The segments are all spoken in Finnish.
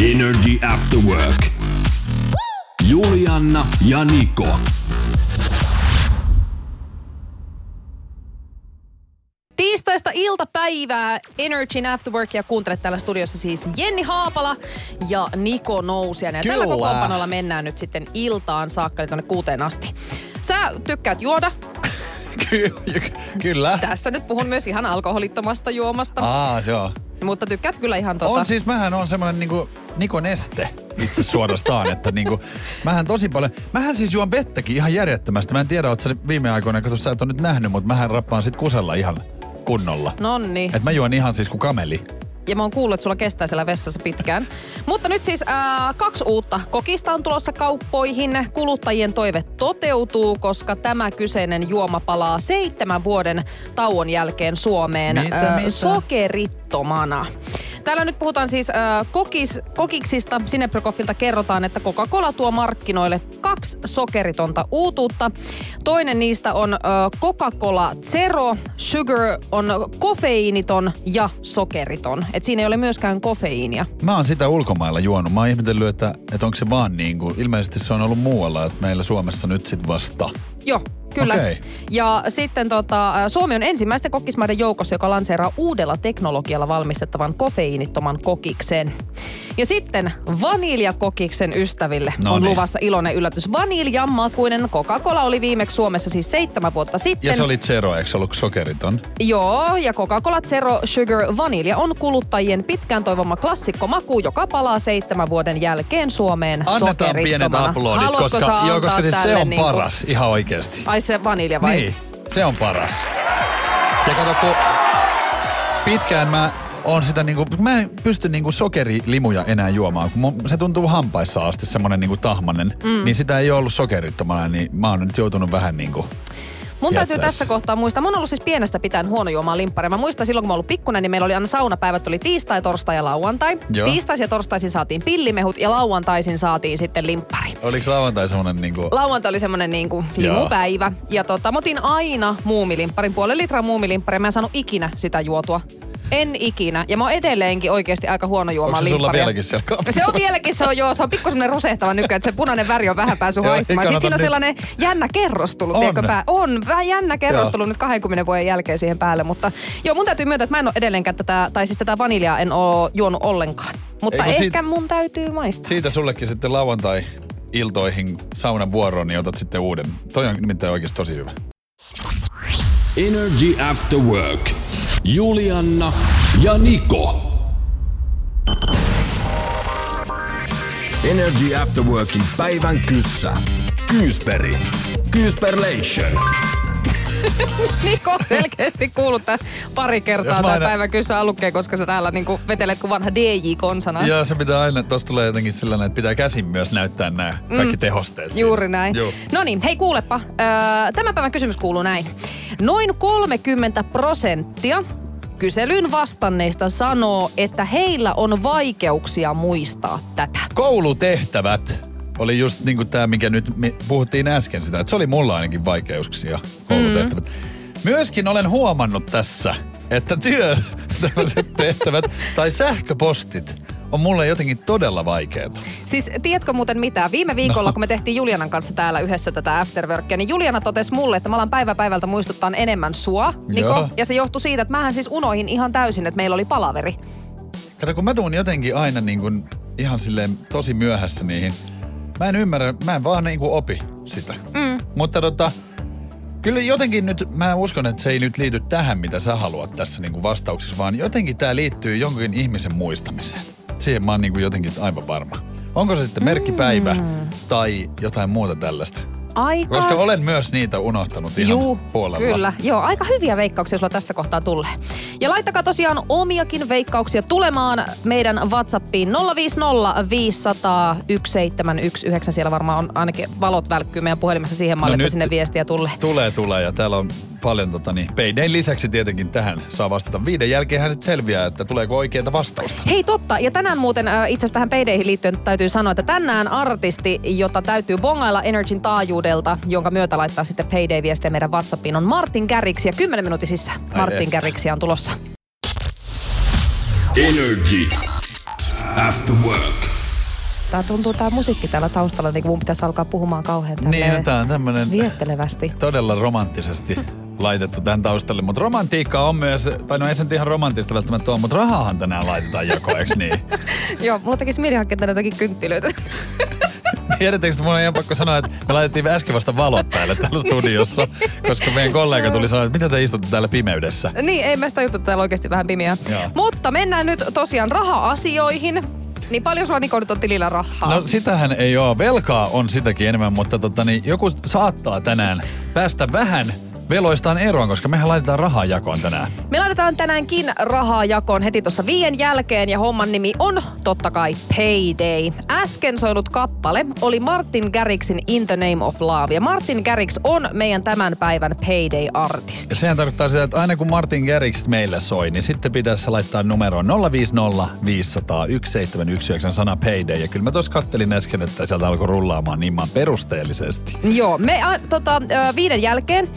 Energy After Work. Julianna ja Niko. Tiistaista iltapäivää Energy After Work ja kuuntelet täällä studiossa siis Jenni Haapala ja Niko Nousianen. Ja tällä Kyllä. kokoonpanolla mennään nyt sitten iltaan saakka, eli tuonne kuuteen asti. Sä tykkäät juoda. Ky- kyllä. Tässä nyt puhun myös ihan alkoholittomasta juomasta, Aa, joo. Mutta tykkäät kyllä ihan tota... On siis, mähän on semmonen niinku Niko Neste itse suorastaan, että niinku, mähän tosi paljon, mähän siis juon vettäkin ihan järjettömästi. Mä en tiedä, oot sä viime aikoina, kato sä et ole nyt nähnyt, mutta mähän rappaan sit kusella ihan kunnolla. Nonni. Et mä juon ihan siis kuin kameli. Ja mä oon kuullut, että sulla kestää siellä vessassa pitkään. Mutta nyt siis ää, kaksi uutta kokista on tulossa kauppoihin. Kuluttajien toive toteutuu, koska tämä kyseinen juoma palaa seitsemän vuoden tauon jälkeen Suomeen Mitä, ää, mitä? sokerittomana. Täällä nyt puhutaan siis äh, kokis, kokiksista. Sineprokofilta kerrotaan, että Coca-Cola tuo markkinoille kaksi sokeritonta uutuutta. Toinen niistä on äh, Coca-Cola Zero. Sugar on kofeiiniton ja sokeriton. Et siinä ei ole myöskään kofeiinia. Mä oon sitä ulkomailla juonut. Mä oon ihmetellyt, että, että onko se vaan niin kuin, ilmeisesti se on ollut muualla, että meillä Suomessa nyt sit vasta. Joo, kyllä. Okei. Ja sitten tota, ä, Suomi on ensimmäisten kokismaiden joukossa, joka lanseeraa uudella teknologialla valmistettavan kofeiinittoman kokiksen. Ja sitten vaniljakokiksen ystäville No on niin. luvassa iloinen yllätys. Vaniljanmakuinen Coca-Cola oli viimeksi Suomessa siis seitsemän vuotta sitten. Ja se oli zero, eikö se ollut sokeriton? Joo, ja Coca-Cola Zero Sugar Vanilja on kuluttajien pitkään toivoma klassikkomaku, joka palaa seitsemän vuoden jälkeen Suomeen Annetaan pienet aplodit, Haluatko koska, joo, koska siis se on niinku- paras, ihan oikeesti. Ai se vanilja vai? Niin, se on paras. Ja kato, kun pitkään mä on sitä niinku, mä en pysty niinku sokerilimuja enää juomaan, kun mun, se tuntuu hampaissa asti semmonen niinku tahmanen, mm. niin sitä ei ole ollut sokerittomana, niin mä oon nyt joutunut vähän niinku Mun täytyy jättäessä. tässä kohtaa muistaa. Mä oon ollut siis pienestä pitäen huono juomaan limppari. Mä muistan silloin, kun mä ollut pikkunen, niin meillä oli aina saunapäivät, oli tiistai, torstai ja lauantai. Joo. Tiistaisin ja torstaisin saatiin pillimehut ja lauantaisin saatiin sitten limppari. Oliko lauantai semmonen niinku... Lauantai oli semmonen niinku Joo. limupäivä. Ja tota, mä otin aina muumilimpparin, puolen litraa muumilimpparia. Mä en saanut ikinä sitä juotua. En ikinä. Ja mä oon edelleenkin oikeasti aika huono juomaan Onko se sulla limpparia. vieläkin siellä kaapissa? Se on vieläkin, se on joo, se on pikku semmonen rusehtava nykyään, että se punainen väri on vähän päässyt haihtumaan. Sitten siinä on sellainen jännä kerrostulu, On. tiedätkö, pää. On, vähän jännä kerrostulu Joo. nyt 20 vuoden jälkeen siihen päälle, mutta joo, mun täytyy myöntää, että mä en ole edelleenkään tätä, tai siis tätä vaniljaa en oo juonut ollenkaan. Mutta Eikö ehkä siitä- mun täytyy maistaa. Siitä sullekin sitten lauantai iltoihin saunan vuoroon, niin otat sitten uuden. Toi on nimittäin oikeasti tosi hyvä. Energy After Work. Julianna ja Niko. Energy After Workin päivän kyssä. Kyysperi. Kyysperlation. Niko selkeästi kuullut pari kertaa Jos mä tää aina- päivä kyssä alukkeen, koska sä täällä niinku vetelet kuin vanha DJ-konsana. Joo, se pitää aina, tossa tulee jotenkin sellainen, että pitää käsin myös näyttää nämä kaikki tehosteet. siinä. Mm. Juuri näin. Joo. No niin, hei kuulepa. Öö, tämän päivän kysymys kuuluu näin. Noin 30 prosenttia kyselyyn vastanneista sanoo, että heillä on vaikeuksia muistaa tätä. Koulutehtävät oli just niin kuin tämä, mikä nyt me puhuttiin äsken sitä, että se oli mulla ainakin vaikeuksia, koulutehtävät. Mm. Myöskin olen huomannut tässä, että työ, tämmöiset tehtävät tai sähköpostit on mulle jotenkin todella vaikeita. Siis tiedätkö muuten mitä? Viime viikolla, No. kun me tehtiin Julianan kanssa täällä yhdessä tätä afterworkia, niin Juliana totesi mulle, että mä alan päivä päivältä muistuttaa enemmän sua, Niko. Joo. Ja se johtui siitä, että mähän siis unohin ihan täysin, että meillä oli palaveri. Kato, kun mä tuun jotenkin aina niin kuin ihan silleen tosi myöhässä niihin. Mä en ymmärrä, mä en vaan niin kuin opi sitä. Mm. Mutta tota, kyllä jotenkin nyt, mä uskon, että se ei nyt liity tähän, mitä sä haluat tässä niin kuin vastauksessa, vaan jotenkin tämä liittyy jonkin ihmisen muistamiseen. Siihen mä oon niin kuin jotenkin aivan varma. Onko se sitten merkkipäivä Mm. tai jotain muuta tällaista? Aika... Koska olen myös niitä unohtanut ihan Juu, huolella. kyllä. Joo, aika hyviä veikkauksia sulla tässä kohtaa tulee. Ja laittakaa tosiaan omiakin veikkauksia tulemaan meidän WhatsAppiin 050 500 1719. Siellä varmaan on ainakin valot välkkyy meidän puhelimessa siihen malliin, No että sinne viestiä tulee. Tulee, tulee ja täällä on paljon tota niin, Paydayn lisäksi tietenkin tähän saa vastata. Viiden jälkeen sitten selviää, että tuleeko oikeita vastausta. Hei totta, ja tänään muuten äh, itse asiassa tähän peideihin liittyen täytyy sanoa, että tänään artisti, jota täytyy bongailla Energyn taajuudelta, jonka myötä laittaa sitten Payday-viestiä meidän WhatsAppiin, on Martin Käriksi ja 10 minuutisissa Martin. Käriksi on tulossa. Energy. After work. Tää tuntuu tää musiikki täällä taustalla, niin kuin mun pitäisi alkaa puhumaan kauhean Niin, no, tää on tämmönen viettelevästi. todella romanttisesti laitettu tähän taustalle. Mutta romantiikka on myös, tai no ei se nyt ihan romanttista välttämättä ole, mutta rahahan tänään laitetaan jakoon, eikö niin? Joo, mulla tekisi mieli hakea tänne jotakin kynttilöitä. Tiedättekö, että mun on ihan pakko sanoa, että me laitettiin äsken vasta valot päälle täällä studiossa, koska meidän kollega tuli sanoa, että mitä te istutte täällä pimeydessä. niin, ei mä sitä juttu, täällä oikeasti vähän pimeää. Mutta mennään nyt tosiaan raha-asioihin. Niin paljon sulla Niko nyt on tilillä rahaa? No sitähän ei ole. Velkaa on sitäkin enemmän, mutta tota, niin joku saattaa tänään päästä vähän veloistaan eroon, koska mehän laitetaan rahaa jakoon tänään. Me laitetaan tänäänkin rahaa jakoon heti tuossa viien jälkeen ja homman nimi on totta kai Payday. Äsken soinut kappale oli Martin Garrixin In the Name of Love ja Martin Garrix on meidän tämän päivän Payday-artisti. Ja sehän tarkoittaa sitä, että aina kun Martin Garrix meille soi, niin sitten pitäisi laittaa numeroon 050 500 1719 sana payday. Ja kyllä mä tuossa kattelin äsken, että sieltä alkoi rullaamaan niin perusteellisesti. Joo, me a, tota, viiden jälkeen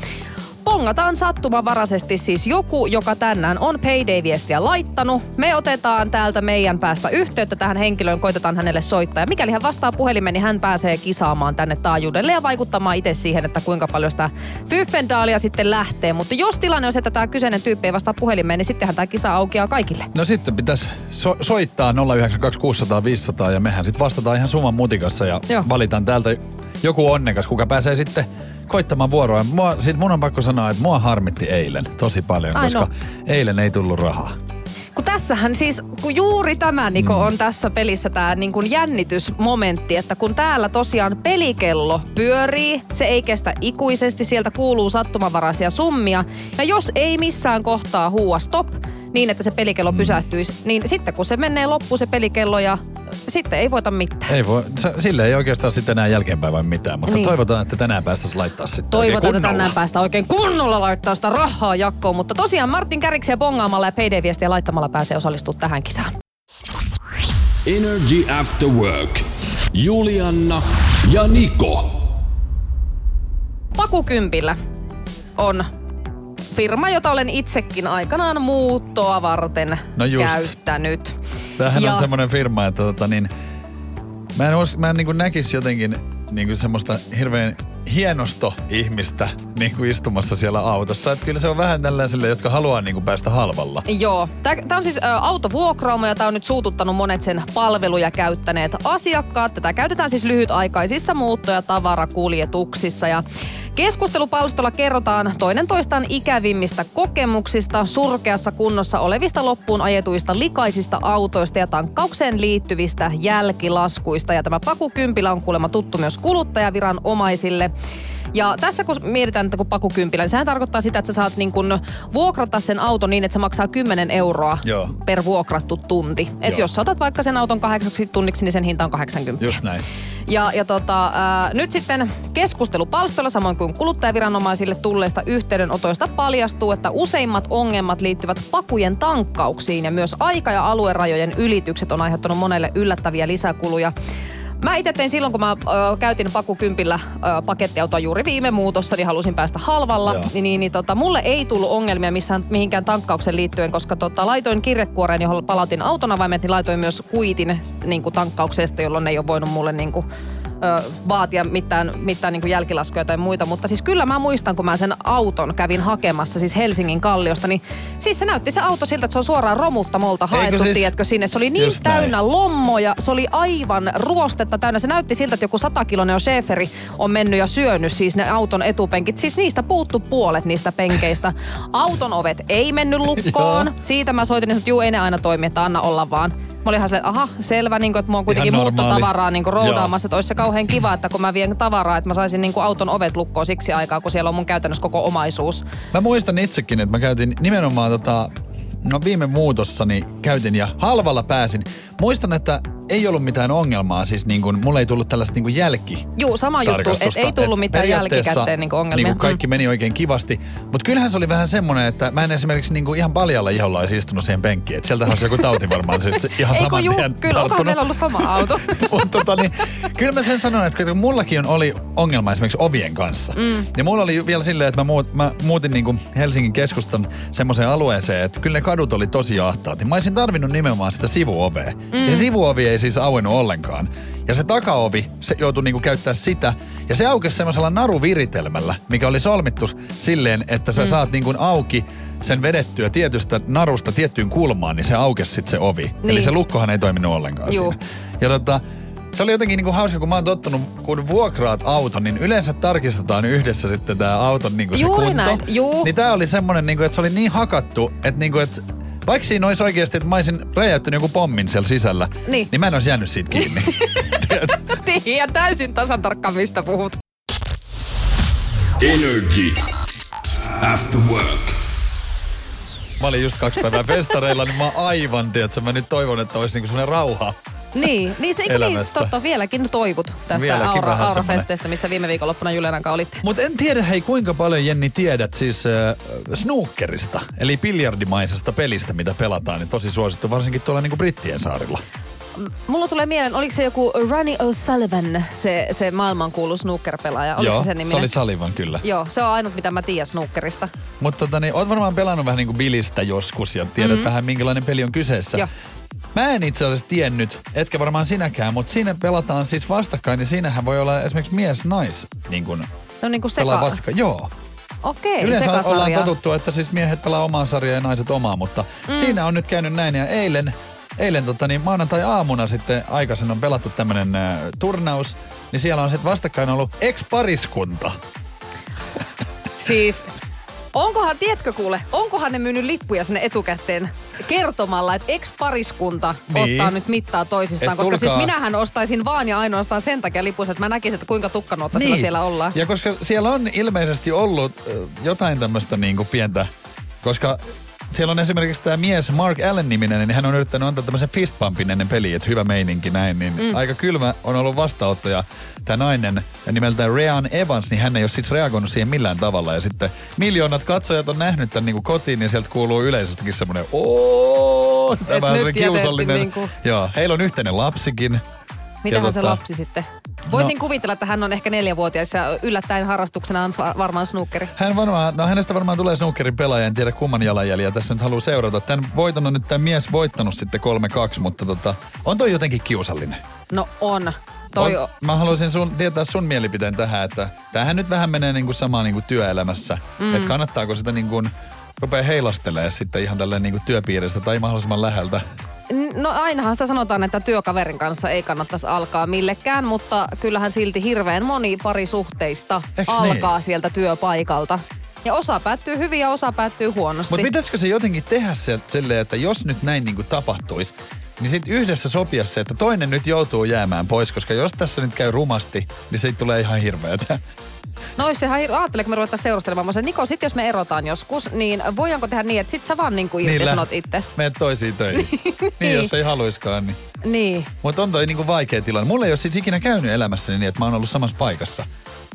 pongataan sattumanvaraisesti siis joku, joka tänään on Payday-viestiä laittanut. Me otetaan täältä meidän päästä yhteyttä tähän henkilöön, koitetaan hänelle soittaa. Ja mikäli hän vastaa puhelimeen, niin hän pääsee kisaamaan tänne taajuudelle ja vaikuttamaan itse siihen, että kuinka paljon sitä Fyffendaalia sitten lähtee. Mutta jos tilanne on se, että tämä kyseinen tyyppi ei vastaa puhelimeen, niin sittenhän tämä kisa aukeaa kaikille. No sitten pitäisi so- soittaa 092 600 500 ja mehän sitten vastataan ihan summan mutikassa ja Joo. valitaan täältä joku onnekas, kuka pääsee sitten koittamaan vuoroa. Mua, sit mun on pakko sanoa, että mua harmitti eilen tosi paljon, Ai koska no. eilen ei tullut rahaa. Kun tässähän siis, kun juuri tämä Niko on tässä pelissä tämä niin kuin jännitysmomentti, että kun täällä tosiaan pelikello pyörii, se ei kestä ikuisesti, sieltä kuuluu sattumanvaraisia summia. Ja jos ei missään kohtaa huua stop, niin että se pelikello pysähtyisi, niin sitten kun se menee loppuun se pelikello ja sitten ei voita mitään. Ei voi, sille ei oikeastaan sitten enää jälkeenpäin vai mitään, mutta Niin. toivotaan, että tänään päästäisiin laittaa sitten Toivotaan, oikein että tänään päästä oikein kunnolla laittaa sitä rahaa jakkoon. Mutta tosiaan Martin Käriksiä bongaamalla ja PD-viestiä laittamalla pääsee osallistumaan tähän kisaan. Energy After Work. Julianna ja Niko. Pakukympillä on firma, jota olen itsekin aikanaan muuttoa varten No just. käyttänyt. Tämähän Ja- on semmoinen firma, että tota niin, mä en, us, mä en niin näkisi jotenkin niin semmoista hirveän hienosto ihmistä niin kuin istumassa siellä autossa. Että kyllä se on vähän tällaisille, jotka haluaa niin kuin päästä halvalla. Joo, tämä on siis ä, autovuokraamo ja tämä on nyt suututtanut monet sen palveluja käyttäneet asiakkaat. Tätä käytetään siis lyhytaikaisissa muutto- ja tavarakuljetuksissa ja Keskustelupalstolla kerrotaan toinen toistaan ikävimmistä kokemuksista, surkeassa kunnossa olevista loppuun ajetuista likaisista autoista ja tankkaukseen liittyvistä jälkilaskuista. Ja tämä pakukympilä on kuulemma tuttu myös kuluttajaviranomaisille. Ja tässä kun mietitään, että kun pakukympilä, niin sehän tarkoittaa sitä, että sä saat niin kun vuokrata sen auton niin, että se maksaa 10 euroa Joo. per vuokrattu tunti. Et Joo. jos sä otat vaikka sen auton kahdeksaksi tunniksi, niin sen hinta on 80. Just näin. Ja, ja tota, ää, nyt sitten keskustelupalstolla samoin kuin kuluttajaviranomaisille tulleista yhteydenotoista paljastuu, että useimmat ongelmat liittyvät pakujen tankkauksiin ja myös aika- ja aluerajojen ylitykset on aiheuttanut monelle yllättäviä lisäkuluja. Mä itse tein silloin, kun mä ö, käytin pakukympillä ö, pakettiautoa juuri viime muutossa, niin halusin päästä halvalla. Joo. Niin, niin, niin tota, mulle ei tullut ongelmia missään, mihinkään tankkaukseen liittyen, koska tota, laitoin kirjekuoreen, johon palautin auton avaimet, niin laitoin myös kuitin niin kuin tankkauksesta, jolloin ei ole voinut mulle niin kuin, ö, vaatia mitään, mitään niin jälkilaskuja tai muita. Mutta siis kyllä mä muistan, kun mä sen auton kävin hakemassa siis Helsingin kalliosta, niin siis se näytti se auto siltä, että se on suoraan romuttamolta haettu, siis- tiedätkö, sinne. Se oli niin Just näin. täynnä lommoja, se oli aivan ruostetta täynnä. Se näytti siltä, että joku satakilonen Schäferi on mennyt ja syönyt siis ne auton etupenkit. Siis niistä puuttu puolet niistä penkeistä. Auton ovet ei mennyt lukkoon. Siitä mä soitin, että juu, ei ne aina toimi, että anna olla vaan. Mä olin ihan se, aha, selvä, niin kuin, että mua on kuitenkin muuttotavaraa niin kuin roudaamassa, että olisi se kauhean kiva, että kun mä vien tavaraa, että mä saisin niin kuin auton ovet lukkoon siksi aikaa, kun siellä on mun käytännössä koko omaisuus. Mä muistan itsekin, että mä käytin nimenomaan tota, no viime muutossani käytin ja halvalla pääsin. Muistan, että ei ollut mitään ongelmaa, siis niin kuin, mulle ei tullut tällaista niin kuin jälki. Juu, sama juttu, että tarkastusta. ei tullut Et mitään jälkikäteen niin ongelmia. Niin kuin kaikki Mm. meni oikein kivasti. Mutta kyllähän se oli vähän semmoinen, että mä en esimerkiksi niin kuin ihan paljalla iholla olisi istunut siihen penkkiin. Että sieltähän olisi joku tauti varmaan siis ihan saman juu, tien kyllä, onkohan meillä ollut sama auto. Mutta tota, niin, kyllä mä sen sanon, että kun mullakin oli ongelma esimerkiksi ovien kanssa. Mm. Ja mulla oli vielä silleen, että mä, muut, mä muutin niin kuin Helsingin keskustan semmoiseen alueeseen, että kyllä ne kadut oli tosi ahtaat. Ja Mä olisin tarvinnut nimenomaan sitä sivuovea. Mm. Ja se sivuovi ei siis auennut ollenkaan. Ja se takaovi, se joutui niinku käyttää sitä. Ja se aukesi semmoisella naruviritelmällä, mikä oli solmittu silleen, että sä mm. saat niinku auki sen vedettyä tietystä narusta tiettyyn kulmaan, niin se aukesi sitten se ovi. Niin. Eli Niin. se lukkohan ei toiminut ollenkaan Juu. siinä. Ja tota, se oli jotenkin niinku hauska, kun mä oon tottunut, kun vuokraat auton, niin yleensä tarkistetaan yhdessä sitten tämä auton niinku se Juuri kunto. näin, juu. Niin tää oli semmonen, niinku, että se oli niin hakattu, että niinku, että vaikka siinä olisi oikeasti, että mä olisin räjäyttänyt joku pommin siellä sisällä, Niin. niin mä en olisi jäänyt siitä kiinni. Tiedän täysin tasan tarkkaan, mistä puhut. Energy. After work. mä olin just kaksi päivää festareilla, niin mä oon aivan, tiedätkö, mä nyt toivon, että olisi niinku semmoinen rauha. Niin, niin se eikö niin, totta, vieläkin toivut tästä Vieläkin Aura, Aura-festeistä, missä viime viikonloppuna Julian kanssa olitte. Mutta en tiedä hei kuinka paljon Jenni tiedät siis äh, snookerista, eli biljardimaisesta pelistä, mitä pelataan, niin tosi suosittu varsinkin tuolla niinku Brittien saarilla. Mulla tulee mieleen, oliko se joku Ronnie O'Sullivan, se, se maailmankuulu snooker-pelaaja? Oliko Joo, se sen se oli Salivan kyllä. Joo, se on ainut, mitä mä tiedän snookerista. Mutta tota, niin, oot varmaan pelannut vähän niinku bilistä joskus ja tiedät mm-hmm. vähän minkälainen peli on kyseessä. Joo. Mä en itse asiassa tiennyt, etkä varmaan sinäkään, mutta siinä pelataan siis vastakkain, niin siinähän voi olla esimerkiksi mies-nais niin kun Se on niinku pelaa seka... vastakkain. Joo. Okei, Yleensä ollaan sekasarja. totuttu, että siis miehet pelaa omaa sarjaa ja naiset omaa, mutta mm. siinä on nyt käynyt näin ja eilen, eilen tota, niin maanantai-aamuna sitten aikaisin on pelattu tämmönen äh, turnaus, niin siellä on sitten vastakkain ollut ex-pariskunta. Siis, onkohan, tiedätkö kuule, onkohan ne myynyt lippuja sinne etukäteen kertomalla, että ex-pariskunta Niin. ottaa nyt mittaa toisistaan. Et koska siis tulkaa. minähän ostaisin vaan ja ainoastaan sen takia lipun, että mä näkisin, että kuinka tukkanuottasilla siellä ollaan. Ja koska siellä on ilmeisesti ollut jotain tämmöistä niinku pientä, koska siellä on esimerkiksi tämä mies Mark Allen-niminen, niin hän on yrittänyt antaa tämmöisen fistpumpin ennen peliä, että hyvä meininki näin, niin mm. aika kylmä on ollut vastaanotto ja tämä nainen nimeltään Rean Evans, niin hän ei ole siis reagoinut siihen millään tavalla ja sitten miljoonat katsojat on nähnyt tämän niinku kotiin ja sieltä kuuluu yleisöstäkin semmoinen ooo, tämä on kiusallinen. niinku- Joo, heillä on yhteinen lapsikin. Mitähän Ja se tota- lapsi sitten? Voisin No. kuvitella, että hän on ehkä neljävuotias ja yllättäen harrastuksena on va- varmaan snookeri. Hän varmaan, no hänestä varmaan tulee snookerin pelaaja, en tiedä kumman jalanjäljiä tässä nyt haluaa seurata. Tämän voiton on nyt tämä mies voittanut sitten 3-2, mutta tota, on toi jotenkin kiusallinen. No on. Toi Oot- Mä haluaisin sun, tietää sun mielipiteen tähän, että tämähän nyt vähän menee niinku samaan niinku työelämässä. Mm. Että kannattaako sitä niinku rupea heilastelemaan sitten ihan tälleen niinku työpiiristä tai mahdollisimman läheltä. No ainahan sitä sanotaan, että työkaverin kanssa ei kannattaisi alkaa millekään, mutta kyllähän silti hirveän moni parisuhteista Eiks alkaa niin? sieltä työpaikalta. Ja osa päättyy hyvin ja osa päättyy huonosti. Mutta pitäisikö se jotenkin tehdä se, silleen, että jos nyt näin niinku tapahtuisi, niin sitten yhdessä sopia se, että toinen nyt joutuu jäämään pois, koska jos tässä nyt käy rumasti, niin siitä tulee ihan hirveetä. No olisi sehän, hir- ajattelin, kun me ruvetaan seurustelemaan. Mä sanoin, Niko, sit jos me erotaan joskus, niin voidaanko tehdä niin, että sit sä vaan niinku irtisanot lä- itses? Meet toisiin töihin. niin, jos ei haluiskaan. Niin. Niin. Mutta on toi niinku vaikea tilanne. Mulla ei ole siis ikinä käynyt elämässäni niin, että mä oon ollut samassa paikassa.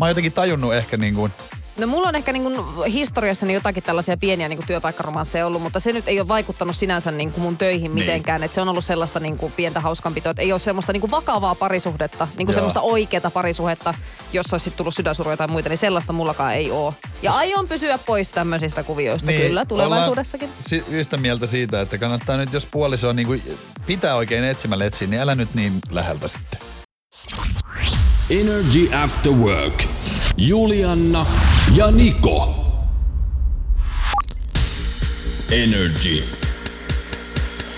Mä oon jotenkin tajunnut ehkä niin kuin, No mulla on ehkä niin historiassani jotakin tällaisia pieniä niin työpaikkaromansseja ollut, mutta se nyt ei ole vaikuttanut sinänsä niin kuin mun töihin Niin. mitenkään. Että se on ollut sellaista niin kuin pientä hauskanpitoa, että ei ole semmoista niin kuin vakavaa parisuhdetta, niin kuin Joo. semmoista oikeata parisuhdetta, jos olisi sit tullut sydänsuruja tai muita, niin sellaista mullakaan ei ole. Ja aion pysyä pois tämmöisistä kuvioista niin, kyllä tulevaisuudessakin. Si- yhtä mieltä siitä, että kannattaa nyt, jos puoliso niin kuin pitää oikein etsimällä etsiä, niin älä nyt niin läheltä sitten. Energy After Work. Julianna ja Niko. Energy.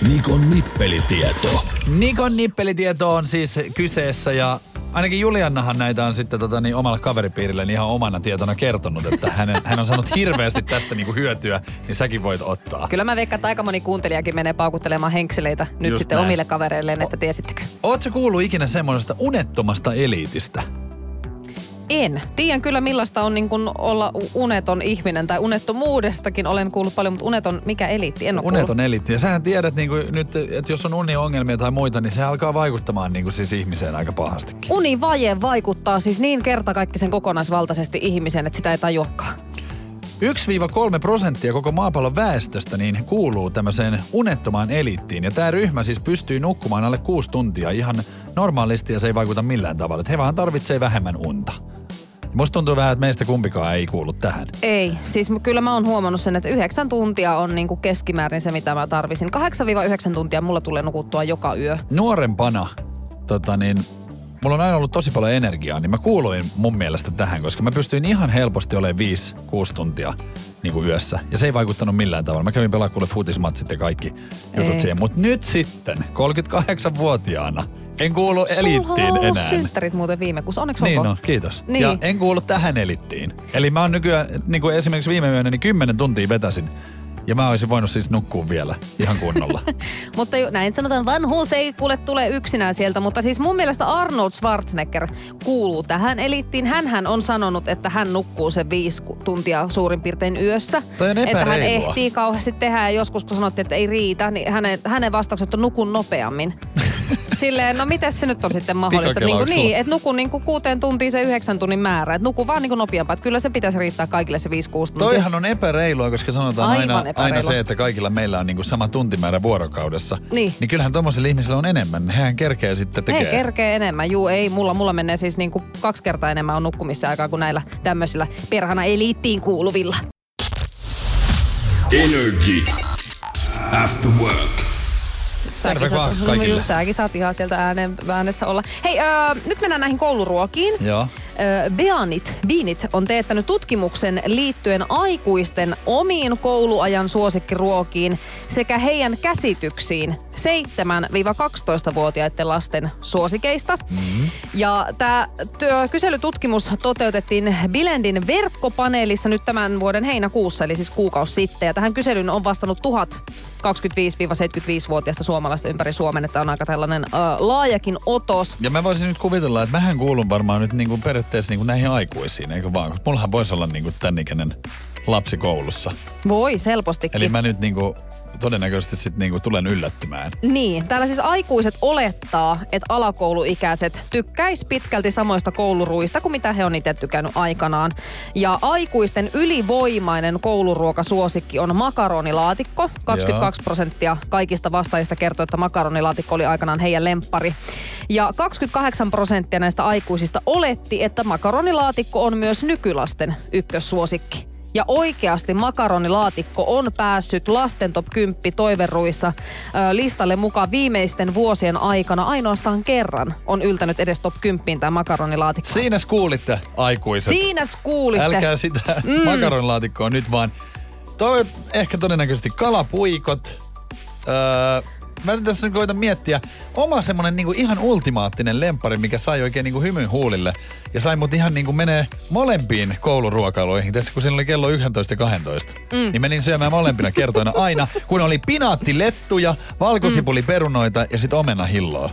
Nikon nippelitieto. Nikon nippelitieto on siis kyseessä ja ainakin Juliannahan näitä on sitten tota, niin, omalla kaveripiirillä niin ihan omana tietona kertonut, että hänen, hän on saanut hirveästi tästä niin kuin hyötyä, niin säkin voit ottaa. Kyllä mä veikkaan, että aika moni kuuntelijakin menee paukuttelemaan henkseleitä nyt Just sitten näin. omille kavereilleen, että tiesittekö? Ootko kuullut ikinä semmoisesta unettomasta eliitistä? En. Tiedän kyllä millaista on niin kuin olla uneton ihminen tai unettomuudestakin olen kuullut paljon, mutta uneton, mikä eliitti? En ole kuullut. Uneton eliitti. Ja sähän tiedät niin kuin nyt, että jos on uniongelmia tai muita, niin se alkaa vaikuttamaan niin kuin siis ihmiseen aika pahastikin. Univaje vaikuttaa siis niin kertakaikkisen kokonaisvaltaisesti ihmisen, että sitä ei tajuakaan. 1-3 prosenttia koko maapallon väestöstä niin kuuluu tämmöiseen unettomaan eliittiin. Ja tämä ryhmä siis pystyy nukkumaan alle kuusi tuntia ihan normaalisti ja se ei vaikuta millään tavalla. Että he vaan tarvitsee vähemmän unta. Musta tuntuu vähän, että meistä kumpikaan ei kuulu tähän. Ei, siis kyllä mä oon huomannut sen, että yhdeksän tuntia on niinku keskimäärin se, mitä mä tarvisin. 8-9 tuntia mulla tulee nukuttua joka yö. Nuorempana, tota niin, mulla on aina ollut tosi paljon energiaa, niin mä kuuluin mun mielestä tähän, koska mä pystyin ihan helposti olemaan 5-6 tuntia niin kuin yössä. Ja se ei vaikuttanut millään tavalla. Mä kävin pelaa kuule futismatsit ja kaikki jutut Ei. siihen. Mutta nyt sitten, 38-vuotiaana, en kuulu eliittiin Sulla on enää. synttärit muuten viime kuussa, onneksi Niin olkoon. no, kiitos. Niin. Ja en kuulu tähän elittiin. Eli mä oon nykyään, niin kuin esimerkiksi viime yönä, niin 10 tuntia vetäsin. Ja mä olisin voinut siis nukkua vielä ihan kunnolla. Mutta ju- näin sanotaan, vanhuus ei kuule tule yksinään sieltä, mutta siis mun mielestä Arnold Schwarzenegger kuuluu tähän elittiin. Hänhän on sanonut, että hän nukkuu se viisi tuntia suurin piirtein yössä. Toi on että hän ehtii kauheasti tehdä ja joskus kun sanottiin, että ei riitä, niin hänen, hänen vastaukset on nukun nopeammin. Silleen, no miten se nyt on sitten mahdollista? Niin, kuin, niin että nuku niin kuin kuuteen tuntiin se yhdeksän tunnin määrä. Että nuku vaan niin kuin nopeampaa. Että kyllä se pitäisi riittää kaikille se 5-6 tuntia. Toihan on epäreilua, koska sanotaan Aivan aina, aina se, että kaikilla meillä on niinku sama tuntimäärä vuorokaudessa. Niin. Niin kyllähän tommosilla ihmisillä on enemmän. Hehän kerkee sitten tekee. He kerkee enemmän. Juu, ei. Mulla, mulla menee siis niinku kaksi kertaa enemmän on nukkumissa aikaa kuin näillä tämmöisillä perhana eliittiin kuuluvilla. Energy. After work. Terve Säkin vaan saat- kaikille. Säkin saat ihan sieltä äänen, äänessä olla. Hei, öö, nyt mennään näihin kouluruokiin. Joo. Öö, Beanit, Beanit on teettänyt tutkimuksen liittyen aikuisten omiin kouluajan suosikkiruokiin sekä heidän käsityksiin 7-12-vuotiaiden lasten suosikeista. Mm-hmm. Ja tämä kyselytutkimus toteutettiin Bilendin verkkopaneelissa nyt tämän vuoden heinäkuussa, eli siis kuukausi sitten. Ja tähän kyselyyn on vastannut 1000 25-75-vuotiaista suomalaista ympäri Suomen, että on aika tällainen ö, laajakin otos. Ja mä voisin nyt kuvitella, että mähän kuulun varmaan nyt niinku periaatteessa niinku näihin aikuisiin, eikö vaan? Mullahan voisi olla niinku tän ikäinen lapsi koulussa. Voi, helpostikin. Eli mä nyt niinku todennäköisesti sit niinku tulen yllättymään. Niin, täällä siis aikuiset olettaa, että alakouluikäiset tykkäis pitkälti samoista kouluruista kuin mitä he on itse tykännyt aikanaan. Ja aikuisten ylivoimainen kouluruokasuosikki on makaronilaatikko. 22 prosenttia kaikista vastaajista kertoo, että makaronilaatikko oli aikanaan heidän lemppari. Ja 28 prosenttia näistä aikuisista oletti, että makaronilaatikko on myös nykylasten ykkössuosikki. Ja oikeasti makaronilaatikko on päässyt lasten top 10 toiveruissa ö, listalle mukaan viimeisten vuosien aikana ainoastaan kerran on yltänyt edes top 10 tämä makaronilaatikko. Siinä kuulitte, aikuiset. Siinä kuulitte. Älkää sitä mm. makaronilaatikkoa nyt vaan. Toi ehkä todennäköisesti kalapuikot. Öö, mä tässä nyt koitan miettiä oma semmonen niinku ihan ultimaattinen lempari, mikä sai oikein niinku hymyn huulille. Ja sai mut ihan niinku menee molempiin kouluruokailuihin. Tässä kun siinä oli kello 11 ja 12. Mm. Niin menin syömään molempina kertoina aina, kun oli pinaattilettuja, valkosipuliperunoita ja sit omenahilloa.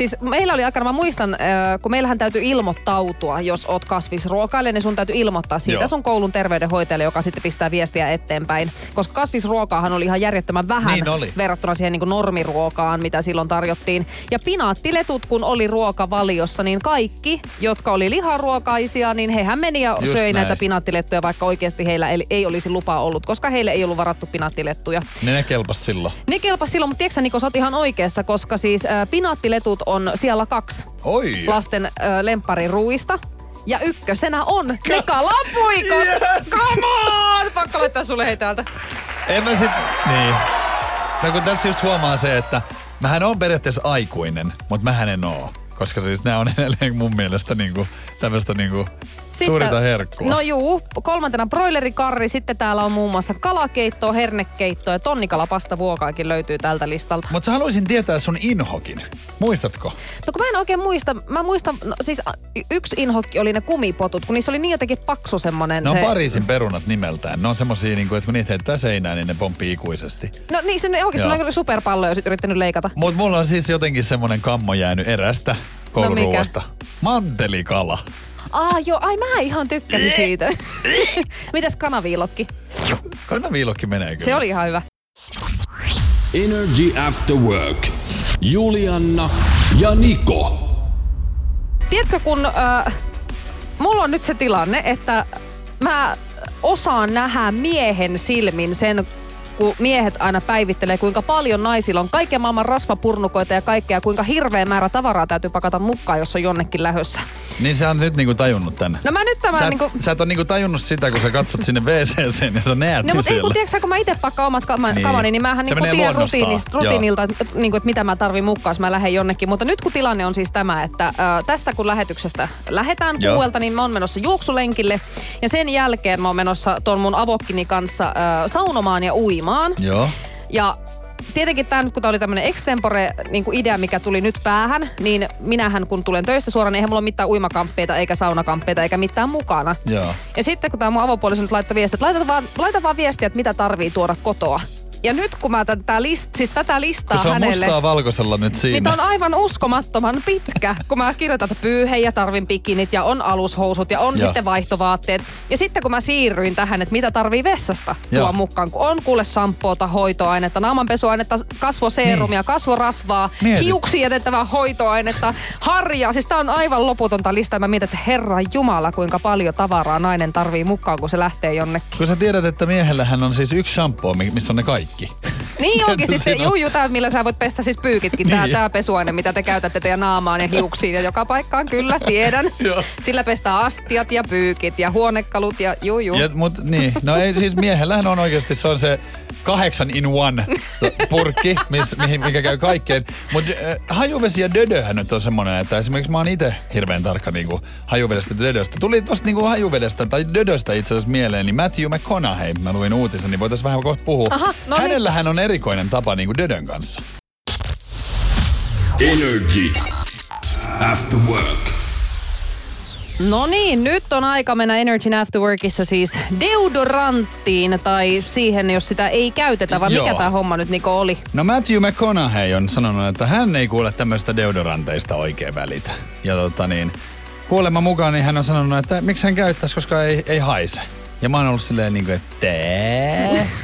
Siis meillä oli aikana, mä muistan, äh, kun meillähän täytyy ilmoittautua, jos oot kasvisruokailija, niin sun täytyy ilmoittaa siitä Joo. sun koulun terveydenhoitajalle, joka sitten pistää viestiä eteenpäin. Koska kasvisruokaahan oli ihan järjettömän vähän Niin oli. verrattuna siihen niin kuin normiruokaan, mitä silloin tarjottiin. Ja pinaattiletut, kun oli ruokavaliossa, niin kaikki, jotka oli liharuokaisia, niin hehän meni ja Just söi näin. näitä pinaattilettuja, vaikka oikeasti heillä ei, ei olisi lupaa ollut, koska heille ei ollut varattu pinaattilettuja. Ne ne kelpas silloin. Ne kelpas silloin, mutta tiedätkö Niko, sä oot ihan oikeassa, koska siis äh, pinaattiletut on siellä kaksi Oi! lasten äh, lemppariruuista. Ja ykkösenä on ne kalapuikot. Yes! Come on! Pakko laittaa sulle hei täältä. En mä sit... Niin. No kun tässä just huomaa se, että mähän on periaatteessa aikuinen, mutta mähän en oo. Koska siis nämä on edelleen mun mielestä niinku, tämmöistä niinku suurinta herkkua. No juu, kolmantena broilerikarri, sitten täällä on muun muassa kalakeitto, hernekeitto ja tonnikalapasta vuokaakin löytyy tältä listalta. Mutta sä haluaisin tietää sun inhokin. Muistatko? No kun mä en oikein muista, mä muistan, no, siis yksi inhokki oli ne kumipotut, kun niissä oli niin jotenkin paksu semmonen Ne on se... Pariisin perunat nimeltään. Ne on semmosia, niinku, että kun niitä heittää seinään, niin ne pomppii ikuisesti. No niin, se oikeasti on kyllä superpalloja sit yrittänyt leikata. Mut mulla on siis jotenkin semmonen kammo jäänyt erästä kouluruoasta. Mantelikala. Aa joo, ai mä ihan tykkäsin siitä. Mites kanaviilokki? Kanaviilokki menee kyllä. Se oli ihan hyvä. Energy After Work. Julianna ja Niko. Tiedätkö, kun äh, mulla on nyt se tilanne, että mä osaan nähdä miehen silmin sen, kun miehet aina päivittelee, kuinka paljon naisilla on kaiken maailman rasvapurnukoita ja kaikkea, kuinka hirveä määrä tavaraa täytyy pakata mukaan, jos on jonnekin lähössä. Niin sä oot nyt niinku tajunnut tän. No mä nyt tämän sä, et, niinku... sä et ole niinku tajunnut sitä, kun sä katsot sinne WCC ja sä näet No mutta ei, kun tiedätkö kun mä itse pakkaan omat kama, Niin. kamani, niin mähän Se niinku tiedän rutiinista, rutiinilta, niinku, että mitä mä tarvin mukaan, jos mä lähden jonnekin. Mutta nyt kun tilanne on siis tämä, että äh, tästä kun lähetyksestä lähetään Joo. kuuelta, niin mä oon menossa juoksulenkille. Ja sen jälkeen mä oon menossa ton mun avokkini kanssa äh, saunomaan ja uimaan. Joo. Ja tietenkin tämä nyt, kun tämä oli tämmöinen extempore niin kuin idea, mikä tuli nyt päähän, niin minähän kun tulen töistä suoraan, niin eihän mulla ole mitään uimakamppeita eikä saunakamppeita eikä mitään mukana. Joo. Ja sitten kun tämä mun avopuoliso nyt laittoi viestiä, että laita vaan, laita vaan viestiä, että mitä tarvii tuoda kotoa. Ja nyt kun mä tätä, list, siis tätä listaa Kun se on hänelle... mustaa valkoisella nyt siinä. Niin on aivan uskomattoman pitkä, kun mä kirjoitan, että pyyhejä, tarvin pikinit ja on alushousut ja on Joo. sitten vaihtovaatteet. Ja sitten kun mä siirryin tähän, että mitä tarvii vessasta Joo. tuo mukaan, kun on kuule sampoota, hoitoainetta, naamanpesuainetta, kasvoseerumia, Niin. kasvorasvaa, Mietit. hiuksiin jätettävää hoitoainetta, harjaa. Siis tää on aivan loputonta listaa. Mä mietin, että herra jumala, kuinka paljon tavaraa nainen tarvii mukaan, kun se lähtee jonnekin. Kun sä tiedät, että miehellähän on siis yksi shampoo, mi- missä on ne kaikki. Niin onkin siis se, tää, millä sä voit pestä siis pyykitkin. Tää, Niin. tää pesuaine, mitä te käytätte teidän naamaan ja hiuksiin ja joka paikkaan, kyllä, tiedän. Sillä pestää astiat ja pyykit ja huonekalut ja juu. Ja, mut niin, no ei, siis miehellähän on oikeasti, se on se kahdeksan in one purkki, miss, mihin, mikä käy kaikkeen. Mutta äh, hajuvesi ja dödöhän nyt on semmoinen, että esimerkiksi mä oon itse hirveän tarkka niinku, hajuvedestä ja dödöstä. Tuli tosta niinku hajuvedestä tai dödöstä itse asiassa mieleen, niin Matthew McConaughey, mä luin uutisen, niin voitaisiin vähän kohta puhua. Aha, no niin. Hänellähän on erikoinen tapa niinku dödön kanssa. Energy After Work. No niin, nyt on aika mennä Energy Afterworkissa siis deodoranttiin tai siihen, jos sitä ei käytetä, vai Joo. mikä tämä homma nyt Niko oli? No Matthew McConaughey on sanonut, että hän ei kuule tämmöistä deodoranteista oikein välitä. Ja tota niin, kuulemma mukaan niin hän on sanonut, että miksi hän käyttäisi, koska ei, ei haise. Ja mä oon ollut silleen niin kuin, että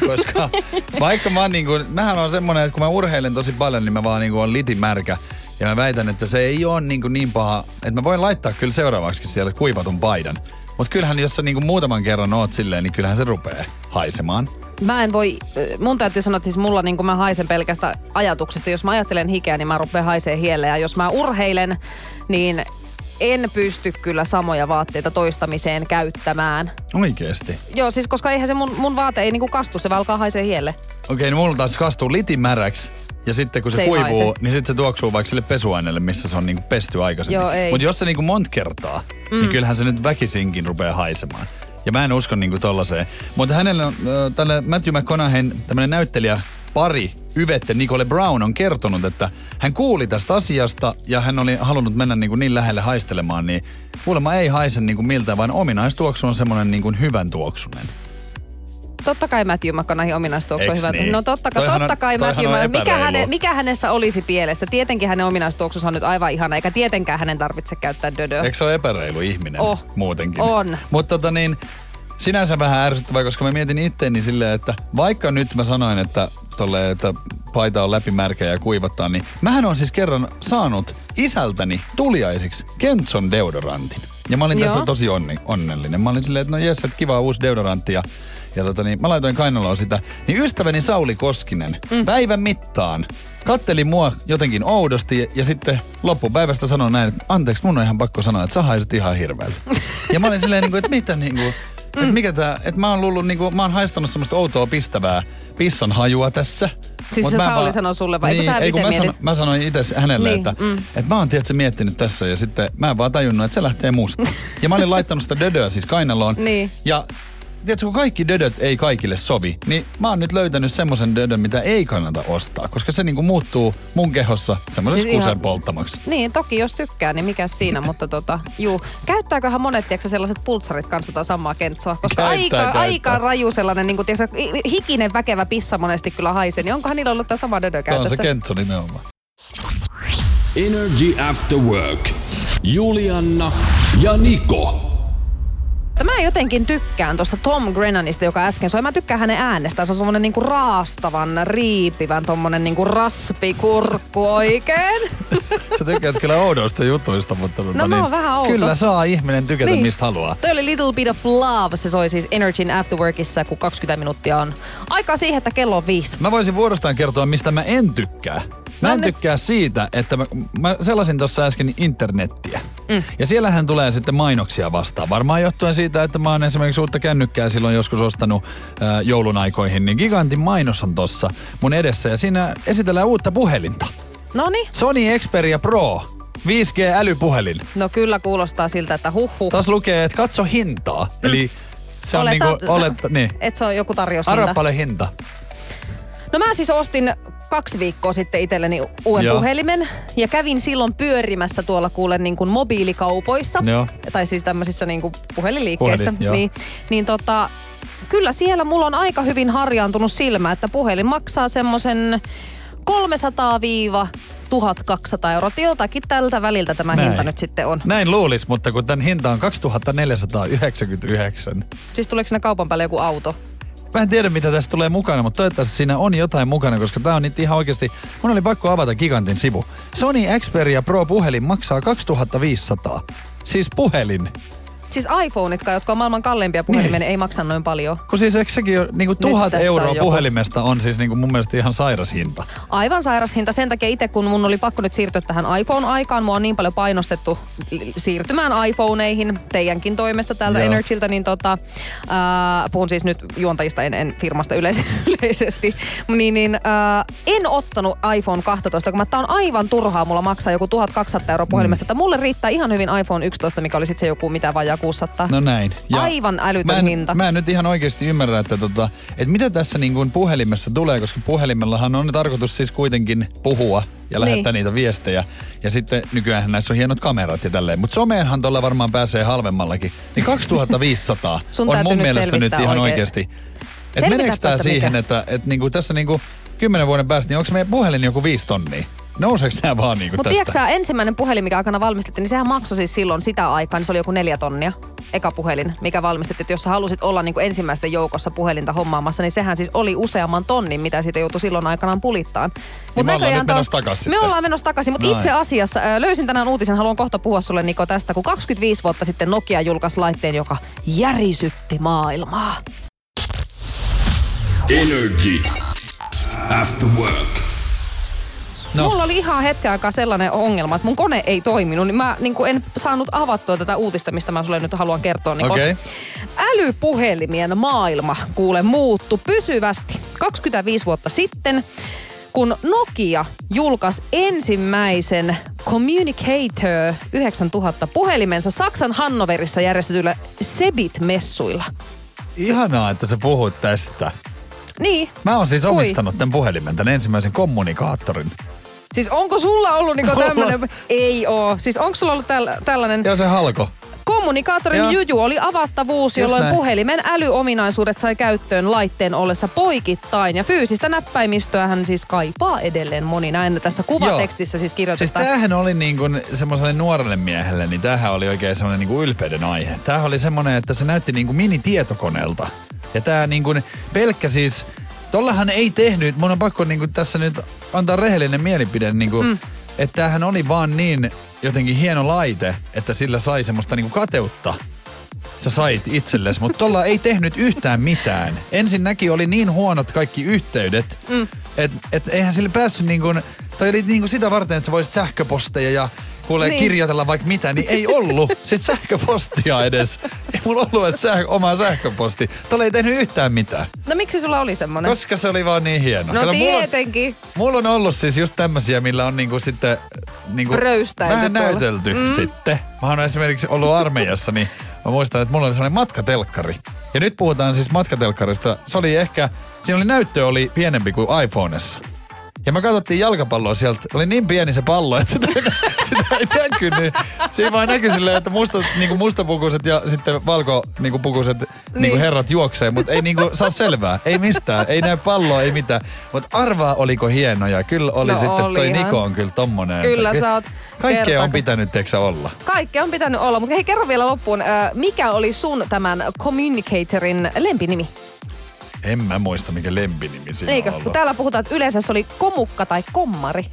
koska vaikka mä oon niin kuin, mähän on semmonen, että kun mä urheilen tosi paljon, niin mä vaan niin kuin on litimärkä. Ja mä väitän, että se ei ole niin, kuin niin paha, että mä voin laittaa kyllä seuraavaksi siellä kuivatun paidan. Mutta kyllähän jos sä niin kuin muutaman kerran oot silleen, niin kyllähän se rupeaa haisemaan. Mä en voi, mun täytyy sanoa, että siis mulla niin mä haisen pelkästä ajatuksesta. Jos mä ajattelen hikeä, niin mä rupean haisee hielle. Ja jos mä urheilen, niin en pysty kyllä samoja vaatteita toistamiseen käyttämään. Oikeesti. Joo, siis koska eihän se mun, mun vaate ei niinku kastu, se vaan alkaa haisee hielle. Okei, niin mulla taas kastuu litimäräksi. Ja sitten kun se, Se kuivuu, haise. niin sitten se tuoksuu vaikka sille pesuaineelle, missä se on niinku pesty aikaisemmin. Mutta jos se niinku monta kertaa, mm. niin kyllähän se nyt väkisinkin rupeaa haisemaan. Ja mä en usko niinku tollaiseen. Mutta hänelle on, äh, tälle Matthew McConaugheyn tämmönen näyttelijä pari, Yvette Nicole Brown, on kertonut, että hän kuuli tästä asiasta ja hän oli halunnut mennä niin, kuin niin lähelle haistelemaan, niin kuulemma ei haise niin kuin miltään, vaan ominaistuoksu on semmoinen niin kuin hyvän tuoksunen. Totta kai Matthew McConaughey ominaistuoksu on hyvä. niin? No totta, kai, Toihan totta kai Matthew, on mikä, häne, mikä hänessä olisi pielessä? Tietenkin hänen ominaistuoksunsa on nyt aivan ihana, eikä tietenkään hänen tarvitse käyttää dödöä. Eikö se ole epäreilu ihminen Oh. muutenkin? On. Mutta tota niin, sinänsä vähän ärsyttävää, koska mä mietin itteeni silleen, että vaikka nyt mä sanoin, että, tolle, että paita on läpimärkä ja kuivattaa, niin mähän on siis kerran saanut isältäni tuliaisiksi Kentson deodorantin. Ja mä olin tästä Joo. tosi onni, onnellinen. Mä olin silleen, että no jes, että kiva uusi deodorantti ja, ja tota niin, mä laitoin kainaloon sitä. Niin ystäväni Sauli Koskinen mm. päivän mittaan katteli mua jotenkin oudosti ja, ja sitten loppupäivästä sanoi näin, että anteeksi, mun on ihan pakko sanoa, että sä haiset ihan hirveällä. ja mä olin silleen, niin kuin, että mitä niin kuin, että mikä tää, että mä oon luullut, niin kuin, mä oon haistanut semmoista outoa pistävää pissan hajua tässä. Siis Mut se mä Sauli vaan- sanoi sulle vai eikö niin, sä ei, kun mä, sano, mietit? mä sanoin itse hänelle, Niin, että, mm. että mä oon tiedätkö, miettinyt tässä ja sitten mä en vaan tajunnut, että se lähtee musta. ja mä olin laittanut sitä dödöä siis kainaloon. Niin. Ja tiedätkö, kun kaikki dödöt ei kaikille sovi, niin mä oon nyt löytänyt semmoisen dödön, mitä ei kannata ostaa, koska se niinku muuttuu mun kehossa semmoisessa Siis ihan- kusen polttamaksi. Niin, toki jos tykkää, niin mikä siinä, mutta tota, juu. Käyttääköhän monet, tiedätkö, sellaiset pultsarit kanssa tota samaa kentsoa? Koska Käyttää, aika, käyttää. aika raju sellainen, niin kuin, tiedätkö, hi- hikinen väkevä pissa monesti kyllä haisee, niin onkohan niillä ollut tämä sama dödö Tämä on se käytössä? kentso nimenomaan. Energy After Work. Julianna ja Niko. Mutta Mä jotenkin tykkään tuosta Tom Grennanista, joka äsken soi. Mä tykkään hänen äänestään. Se on semmonen niinku raastavan, riipivän, tommonen niinku raspikurkku oikein. Sä tykkäät kyllä oudoista jutuista, mutta tota, No mä oon vähän outo. kyllä saa ihminen tykätä niin. mistä haluaa. Toi oli Little Bit of Love. Se soi siis Energyn Afterworkissa, kun 20 minuuttia on aikaa siihen, että kello on viisi. Mä voisin vuorostaan kertoa, mistä mä en tykkää. Mä en No ne- tykkää siitä, että mä, mä selasin tuossa äsken internettiä. Mm. Ja siellähän tulee sitten mainoksia vastaan. Varmaan johtuen siitä, että mä oon esimerkiksi uutta kännykkää silloin joskus ostanut äh, joulun aikoihin, niin gigantin mainos on tossa mun edessä. Ja siinä esitellään uutta puhelinta. Noni, Sony Xperia Pro. 5G-älypuhelin. no kyllä kuulostaa siltä, että huh huh. Taas lukee, että katso hintaa. Eli se on niinku, olet, niin. Et se on joku tarjous Arva paljon hinta. No mä siis ostin kaksi viikkoa sitten itselleni uuden Joo. puhelimen ja kävin silloin pyörimässä tuolla kuulen niin kuin mobiilikaupoissa. Joo. Tai siis tämmöisissä niin kuin puhelinliikkeissä. Puhelin, niin, niin tota, kyllä siellä mulla on aika hyvin harjaantunut silmä, että puhelin maksaa semmoisen 300-1200 euroa. Jotakin tältä väliltä tämä Näin. hinta nyt sitten on. Näin luulis, mutta kun tämän hinta on 2499. Siis tuleeko siinä kaupan päälle joku auto? Mä en tiedä, mitä tässä tulee mukana, mutta toivottavasti siinä on jotain mukana, koska tää on nyt ihan oikeasti... Mun oli pakko avata Gigantin sivu. Sony Xperia Pro puhelin maksaa 2500. Siis puhelin. Siis iPhoneit, jotka on maailman kalleimpia puhelimia, niin. ei maksa noin paljon. Kun siis eikö sekin ole, niinku tuhat tässä on euroa joku- puhelimesta on siis niinku mun mielestä ihan sairas hinta. Aivan sairas hinta. Sen takia itse, kun mun oli pakko nyt siirtyä tähän iPhone-aikaan, mua on niin paljon painostettu siirtymään iPhoneihin teidänkin toimesta täältä Joo. Energyltä, niin tota, ää, puhun siis nyt juontajista, en, en firmasta yleis- yleisesti, niin, niin ää, en ottanut iPhone 12, kun mä, tää on aivan turhaa mulla maksaa joku 1200 euroa puhelimesta, että mulle riittää ihan hyvin iPhone 11, mikä oli sitten se joku mitä vajaa 600. No näin. Aivan älytön mä en, hinta. Mä en nyt ihan oikeasti ymmärrä, että, tota, että mitä tässä niin kuin puhelimessa tulee, koska puhelimellahan on tarkoitus siis kuitenkin puhua ja lähettää Niin. niitä viestejä. Ja sitten nykyään näissä on hienot kamerat ja tälleen. Mutta someenhan tuolla varmaan pääsee halvemmallakin. Niin 2500 Sun on mun nyt mielestä nyt ihan oikeasti. Että Selvitäpä, meneekö tämä siihen, mikä. että, että niinku tässä niinku kymmenen vuoden päästä, niin onko meidän puhelin joku viisi tonnia? Nouseeko nämä vaan niinku Mutta tästä? tiedätkö sä, ensimmäinen puhelin, mikä aikana valmistettiin, niin sehän maksoi siis silloin sitä aikaa, niin se oli joku neljä tonnia. Eka puhelin, mikä valmistettiin. Että jos sä halusit olla niin kuin ensimmäisten joukossa puhelinta hommaamassa, niin sehän siis oli useamman tonnin, mitä siitä joutui silloin aikanaan pulittaan. Mut me ollaan menossa takas Me sitten. ollaan menossa takaisin, mutta Noin. itse asiassa ö, löysin tänään uutisen, haluan kohta puhua sulle Niko tästä, kun 25 vuotta sitten Nokia julkaisi laitteen, joka järisytti maailmaa. Energy After Work. No. Mulla oli ihan hetken aikaa sellainen ongelma, että mun kone ei toiminut, niin mä niin kuin en saanut avattua tätä uutista, mistä mä sulle nyt haluan kertoa. Niin Okei. Älypuhelimien maailma kuule muuttu pysyvästi 25 vuotta sitten, kun Nokia julkaisi ensimmäisen Communicator 9000 puhelimensa Saksan Hannoverissa järjestetyillä Sebit-messuilla. Ihanaa, että sä puhut tästä. Niin, Mä oon siis Kui? omistanut tämän puhelimen, tämän ensimmäisen kommunikaattorin. Siis onko sulla ollut niinku tämmönen... Ei oo. Siis onko sulla ollut täl, tällainen... Ja se halko. Kommunikaattorin Joo. juju oli avattavuus, Just jolloin näin. puhelimen älyominaisuudet sai käyttöön laitteen ollessa poikittain. Ja fyysistä näppäimistöä hän siis kaipaa edelleen moni. Näin tässä kuvatekstissä siis Siis kirjoitetaan. tämähän oli niin kuin semmoiselle nuorelle miehelle, niin tämähän oli oikein semmoinen niin kuin ylpeyden aihe. Tämähän oli semmoinen, että se näytti niin kuin minitietokoneelta. Ja tämä niin kuin pelkkä siis, tollahan ei tehnyt, mun on pakko niin kuin tässä nyt antaa rehellinen mielipide, niin kuin, mm. että tämähän oli vaan niin jotenkin hieno laite, että sillä sai semmoista niin kuin kateutta sä sait itsellesi, mutta tuolla ei tehnyt yhtään mitään. Ensinnäkin oli niin huonot kaikki yhteydet, mm. että et eihän sille päässyt niin kuin, toi oli niin kuin sitä varten, että sä voisit sähköposteja ja kuulee Niin. kirjoitella vaikka mitä, niin ei ollut. Siis sähköpostia edes. Ei mulla ollut edes säh- omaa sähköposti. Tuolla ei tehnyt yhtään mitään. No miksi sulla oli semmonen? Koska se oli vaan niin hieno. No Kato, mulla on, tietenkin. mulla on ollut siis just tämmösiä, millä on niinku sitten niinku Röystäilty vähän näytelty mm. sitten. Mä oon esimerkiksi ollut armeijassa, niin mä muistan, että mulla oli semmoinen matkatelkkari. Ja nyt puhutaan siis matkatelkkarista. Se oli ehkä, siinä oli näyttö oli pienempi kuin iPhoneessa. Ja me katsottiin jalkapalloa sieltä. Oli niin pieni se pallo, että sitä, ei- sitä ei näkynyt. Siinä vaan näkyi silleen, että mustat, niinku mustapukuiset ja sitten valkopukuiset niin. Niin. niinku herrat juoksee, mutta ei niinku saa selvää. Ei mistään. Ei näy palloa, ei mitään. Mutta arvaa, oliko hienoja. Kyllä oli No sitten, toi olihan. Niko on kyllä tommonen. Kyllä sä oot Kaikkea on kerta- pitänyt, teksä olla. Kaikkea on pitänyt olla, mutta hei kerro vielä loppuun. Äh, mikä oli sun tämän Communicatorin lempinimi? En mä muista, mikä lempinimi siinä Eikö? ollut. täällä puhutaan, että yleensä se oli komukka tai kommari.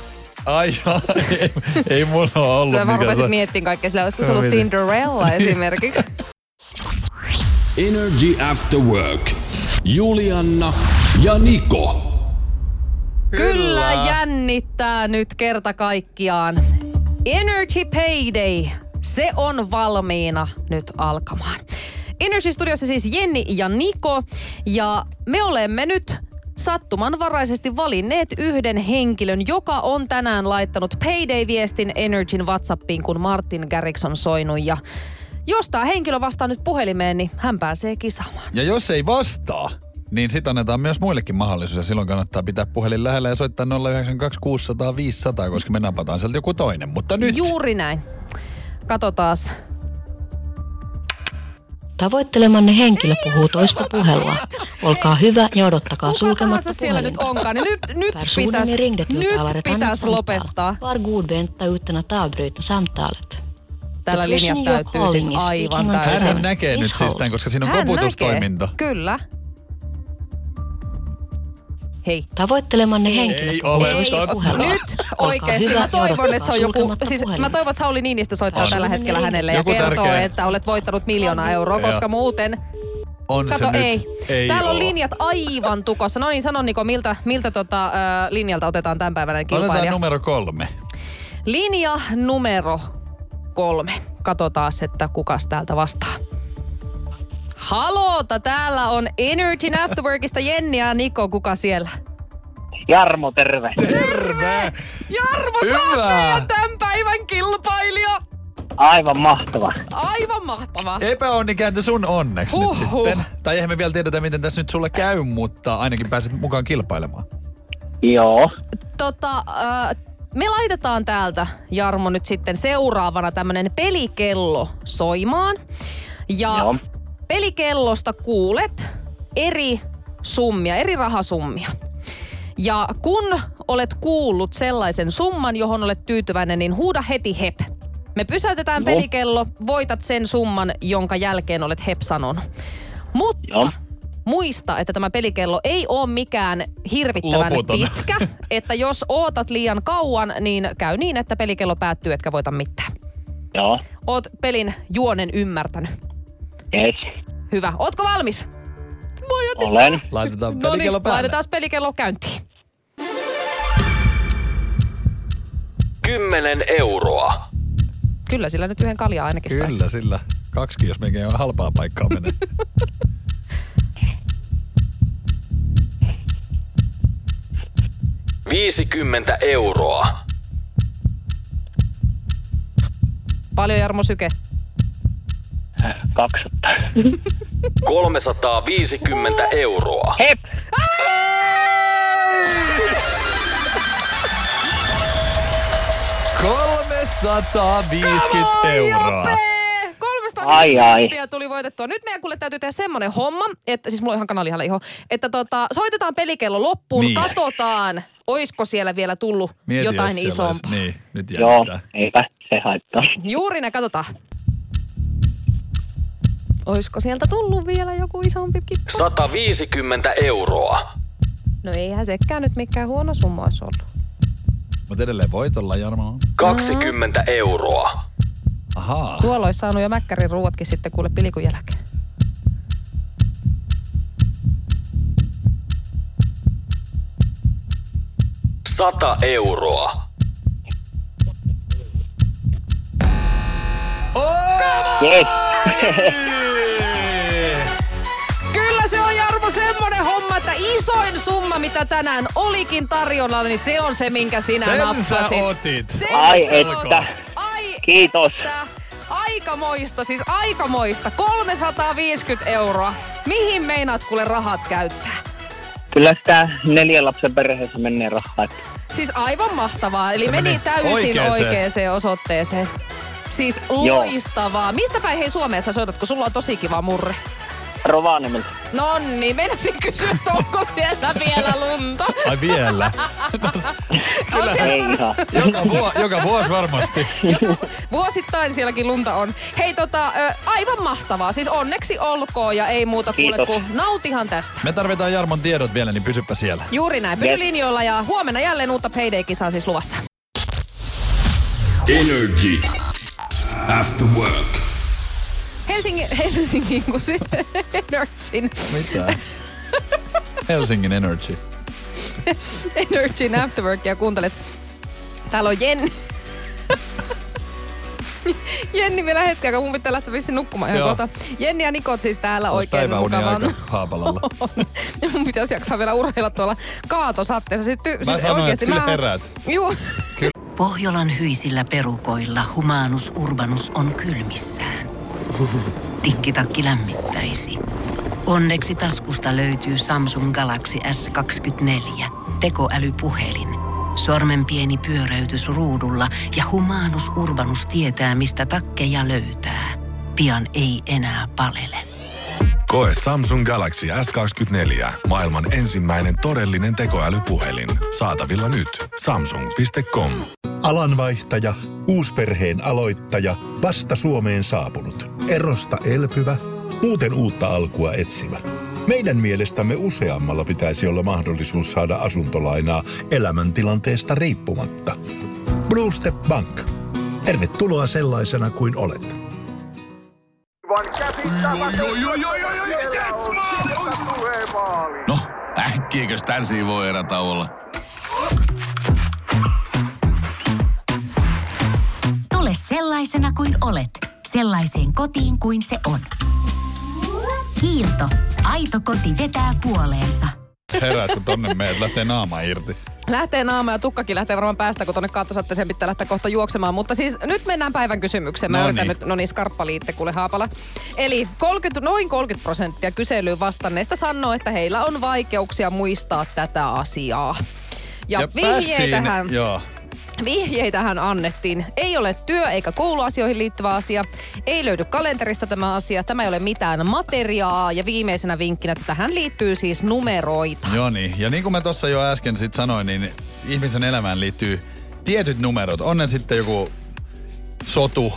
Ai, ai ei, ei mulla ole ollut. Sä vaan rupesit se- miettimään kaikkea sillä, olisiko se ollut miten? Cinderella esimerkiksi. Energy After Work. Julianna ja Niko. Kyllä jännittää nyt kerta kaikkiaan. Energy Payday, se on valmiina nyt alkamaan. Energy Studiossa siis Jenni ja Niko ja me olemme nyt sattumanvaraisesti valinneet yhden henkilön, joka on tänään laittanut Payday-viestin Energyn WhatsAppiin, kun Martin Garrix on soinut ja jos tämä henkilö vastaa nyt puhelimeen, niin hän pääsee kisaamaan. Ja jos ei vastaa, niin sit annetaan myös muillekin mahdollisuus. Ja silloin kannattaa pitää puhelin lähellä ja soittaa 092 600 500, koska me napataan sieltä joku toinen. Mutta nyt Juuri näin. Katsotaas. Tavoittelemanne henkilö puhuu toista puhelua. Olkaa hyvä ja odottakaa Kuka sulkematta siellä nyt onkaan, niin nyt, nyt Personen pitäisi nyt samtal. lopettaa. Var god vänta utan att avbryta samtalet. Tällä you're täyttyy siis aivan on täysin. hänhän näkee nyt siis tämän, koska siinä on koputustoiminta. näkee. Kyllä. Hei. Tavoittelemanne Ei. henkilö Ei ole toista totta. Nyt oikeesti. hyvä Mä toivon, että se on joku... Siis mä toivon, että Sauli Niinistö soittaa On. tällä hetkellä hänelle Joku ja kertoo, tärkeä. että olet voittanut miljoona euroa, koska muuten... on Kato, se ei. nyt. Ei Täällä on oo. linjat aivan tukossa. No niin, sano Niko, miltä, miltä tota, äh, linjalta otetaan tämän päivänä kilpailija? Otetaan numero kolme. Linja numero kolme. Katsotaan, että kukas täältä vastaa. Haloota, täällä on Energy Afterworkista Jenni ja Niko. Kuka siellä? Jarmo, terve. Terve! Jarmo, sä oot Hyvä. meidän tämän päivän kilpailija. Aivan mahtava. Aivan mahtavaa. Epäonni kääntyi sun onneksi Huhhuh. nyt sitten. Tai eihän me vielä tiedetä, miten tässä nyt sulle käy, mutta ainakin pääset mukaan kilpailemaan. Joo. Tota, äh, me laitetaan täältä, Jarmo, nyt sitten seuraavana tämmönen pelikello soimaan. Ja Joo. Pelikellosta kuulet eri summia, eri rahasummia. Ja kun olet kuullut sellaisen summan, johon olet tyytyväinen, niin huuda heti hep. Me pysäytetään Joo. pelikello, voitat sen summan, jonka jälkeen olet hep sanonut. Mutta Joo. muista, että tämä pelikello ei ole mikään hirvittävän Loputon. pitkä. Että jos ootat liian kauan, niin käy niin, että pelikello päättyy, etkä voita mitään. Joo. Oot pelin juonen ymmärtänyt. Yes. Hyvä. Ootko valmis? Voi joten. Olen. Laitetaan No pelikello niin, päälle. laitetaan pelikello käyntiin. 10 euroa. Kyllä sillä nyt yhden kaljaa ainakin saisi. Kyllä, sillä kaksikin, jos mekin on halpaa paikkaa menee. Viisikymmentä euroa. Paljon Jarmo Syke. 200. 350 euroa. Hep! 350 euroa. 300 Ai, ai. tuli voitettua. Nyt meidän kuule täytyy tehdä semmonen homma, että siis mulla on ihan kanalihalla iho, että tota, soitetaan pelikello loppuun, Niin. katsotaan, oisko siellä vielä tullut Mieti, jotain jos isompaa. Olisi, niin, nyt Joo. jännittää. Eipä se haittaa. Juuri ne, katsotaan. Oisko sieltä tullut vielä joku isompi kippo? 150 euroa. No eihän sekään nyt mikään huono summa olisi ollut. Mutta edelleen voitolla, Jarmo. 20 euroa. Ahaa. Tuolla olisi saanut jo mäkkärin ruuatkin sitten kuule pilikun jälkeen. Sata euroa. Yes. Kyllä se on Jarmo semmonen homma, että isoin summa, mitä tänään olikin tarjolla, niin se on se, minkä sinä Sen sä nappasit. otit. Sen Ai se että. Ai Kiitos. Että. Aikamoista, siis aikamoista. 350 euroa. Mihin meinaat kuule rahat käyttää? Kyllä sitä neljän lapsen perheessä menee rahaa. että Siis aivan mahtavaa. Eli Se meni meni täysin oikeeseen. oikeaan osoitteeseen. Siis loistavaa. Mistä päin hei Suomessa soitat, kun sulla on tosi kiva murre? Rovaniemeltä. No niin, meinasin kysyä, että onko siellä vielä lunta? Ai vielä. On Ei siellä. Joka, vuo, joka vuosi varmasti. Joku, vuosittain sielläkin lunta on. Hei tota, ö, aivan mahtavaa. Siis onneksi olkoon ja ei muuta kuule kuin nautihan tästä. Me tarvitaan Jarmon tiedot vielä, niin pysyppä siellä. Juuri näin, pysy Yes. linjoilla ja huomenna jälleen uutta Payday-kisaa siis luvassa. Energy. After work. Helsingin, Helsingin kun siis Energin, Mitä? Helsingin Energy. Energin Afterworkia kuuntelet. Täällä on Jenni. Jenni vielä hetki aikaa, mun pitää lähteä vissiin nukkumaan ihan Joo. kohta. Jenni ja Nikot siis täällä oikein Päiväunia mukavan. haapalalla. Ja mun pitäisi jaksaa vielä urheilla tuolla kaatosatteessa. Siis, ty- Mä siis sanoin, oikeesti että kyllä mä- heräät. Juu. Pohjolan hyisillä perukoilla humanus urbanus on kylmissään. Tikkitakki lämmittäisi. Onneksi taskusta löytyy Samsung Galaxy S24 tekoälypuhelin. Sormen pieni pyöräytys ruudulla ja humanus urbanus tietää, mistä takkeja löytää. Pian ei enää palele. Koe Samsung Galaxy S24. Maailman ensimmäinen todellinen tekoälypuhelin. Saatavilla nyt. Samsung.com. Alanvaihtaja, uusperheen aloittaja, vasta Suomeen saapunut, erosta elpyvä, muuten uutta alkua etsimä. Meidän mielestämme useammalla pitäisi olla mahdollisuus saada asuntolainaa elämäntilanteesta riippumatta. Blue Step Bank. Tervetuloa sellaisena kuin olet. No, äkkiäkös tän voi erätä olla? Tule sellaisena kuin olet, sellaiseen kotiin kuin se on. Kiilto. Aito koti vetää puoleensa. Heräät, kun tonne meet, lähtee naama irti. Lähtee naama ja tukkakin lähtee varmaan päästä, kun tonne kaatosatteeseen pitää lähteä kohta juoksemaan. Mutta siis nyt mennään päivän kysymykseen. Mä No yritän niin. nyt, no niin, skarppaliitte kuule Haapala. Eli 30, noin 30 prosenttia kyselyyn vastanneista sanoo, että heillä on vaikeuksia muistaa tätä asiaa. Ja, ja vihjeitähän, joo. Vihjeitähän annettiin. Ei ole työ- eikä kouluasioihin liittyvä asia. Ei löydy kalenterista tämä asia. Tämä ei ole mitään materiaa. Ja viimeisenä vinkkinä, että tähän liittyy siis numeroita. Joo niin. Ja niin kuin mä tuossa jo äsken sit sanoin, niin ihmisen elämään liittyy tietyt numerot. On ne sitten joku sotu,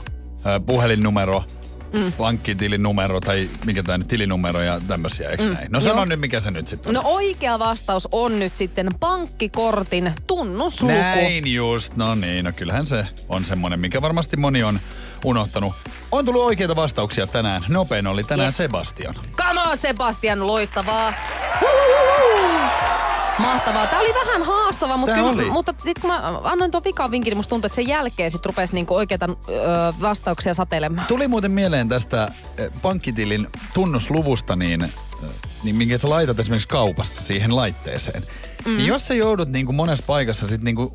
puhelinnumero, mm. pankkitilin numero tai mikä tämä nyt tilinumero ja tämmöisiä, eikö mm. näin? No sano Joo. nyt, mikä se nyt sitten on. No oikea vastaus on nyt sitten pankkikortin tunnusluku. Näin just, no niin, no kyllähän se on semmonen, mikä varmasti moni on unohtanut. On tullut oikeita vastauksia tänään. Nopein oli tänään Yes. Sebastian. Come on, Sebastian, loistavaa. Huhuhu. Mahtavaa. Tämä oli vähän haastava, mutta, kyllä, oli. mutta sitten kun mä annoin tuon vikan vinkin, niin musta tuntuu, että sen jälkeen sit rupesi niinku oikeita ö, vastauksia satelemaan. Tuli muuten mieleen tästä pankkitilin tunnusluvusta, niin, niin minkä sä laitat esimerkiksi kaupassa siihen laitteeseen. Mm. Niin jos sä joudut niin kuin monessa paikassa sit niin kuin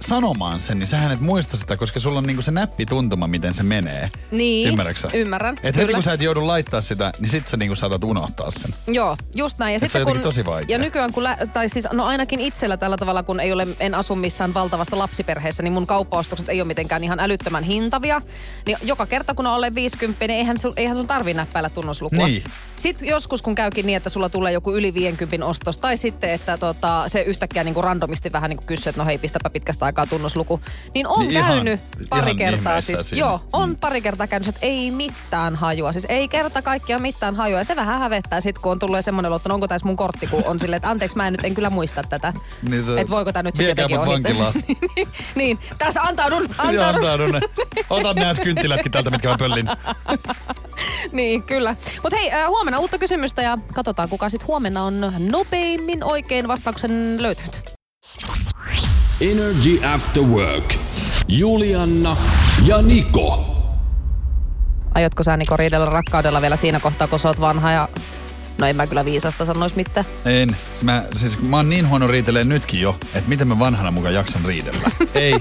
sanomaan sen, niin sähän et muista sitä, koska sulla on niin kuin se näppituntuma, miten se menee. Niin, Ymmärrätkö sä? ymmärrän, Et heti kun sä et joudu laittaa sitä, niin sit sä niin kuin saatat unohtaa sen. Joo, just näin. Ja, on jotenkin tosi vaikea. ja nykyään kun, lä- tai siis no ainakin itsellä tällä tavalla, kun ei ole, en asu missään valtavassa lapsiperheessä, niin mun kauppaostokset ei ole mitenkään ihan älyttömän hintavia. Niin joka kerta kun on alle 50, niin eihän, sul, eihän sun tarvi näppäillä tunnuslukua. Niin. Sitten joskus kun käykin niin, että sulla tulee joku yli 50 ostos, tai sitten, että tota, se yhtäkkiä niin kuin randomisti vähän niin kuin kysyy, että no hei, pistäpä pitkästä aikaa tunnusluku. Niin on Niin ihan- käynyt pari ihan kertaa siis. siinä. Joo, on pari kertaa käynyt, että ei mitään hajua. Siis ei kerta kaikkiaan mitään hajua. Ja se vähän hävettää sit, kun on tullut semmoinen että no onko tässä mun kortti, kun on silleen, että anteeksi, mä en nyt en kyllä muista tätä. Niin se- että voiko tämä nyt sitten jotenkin mut ohittaa. vankilaan. niin, tässä antaudun, antaudun. antaudun. Otan nämä kynttilätkin täältä, mitkä mä pöllin. niin, kyllä. Mutta hei, äh, huomenna uutta kysymystä ja katsotaan, kuka sitten huomenna on nopeimmin oikein vastauksen löytänyt. Energy After Work. Julianna ja Niko. Aiotko sä Niko riidellä rakkaudella vielä siinä kohtaa, kun sä oot vanha ja... No en mä kyllä viisasta sanois mitään. En. Mä, siis mä oon niin huono riiteleen nytkin jo, että miten mä vanhana mukaan jaksan riidellä. Ei,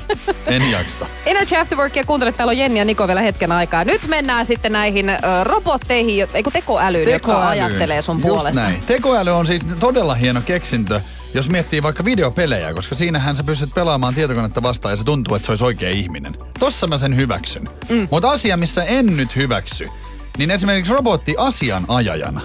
en jaksa. Energy After Work ja kuuntelet, täällä on Jenni ja Niko vielä hetken aikaa. Nyt mennään sitten näihin ö, robotteihin, ei kun tekoälyyn, jotka Tekoäly. ajattelee sun Just puolesta. näin. Tekoäly on siis todella hieno keksintö, jos miettii vaikka videopelejä, koska siinähän sä pystyt pelaamaan tietokonetta vastaan ja se tuntuu, että se olisi oikea ihminen. Tossa mä sen hyväksyn. Mm. Mutta asia, missä en nyt hyväksy, niin esimerkiksi robotti asianajajana.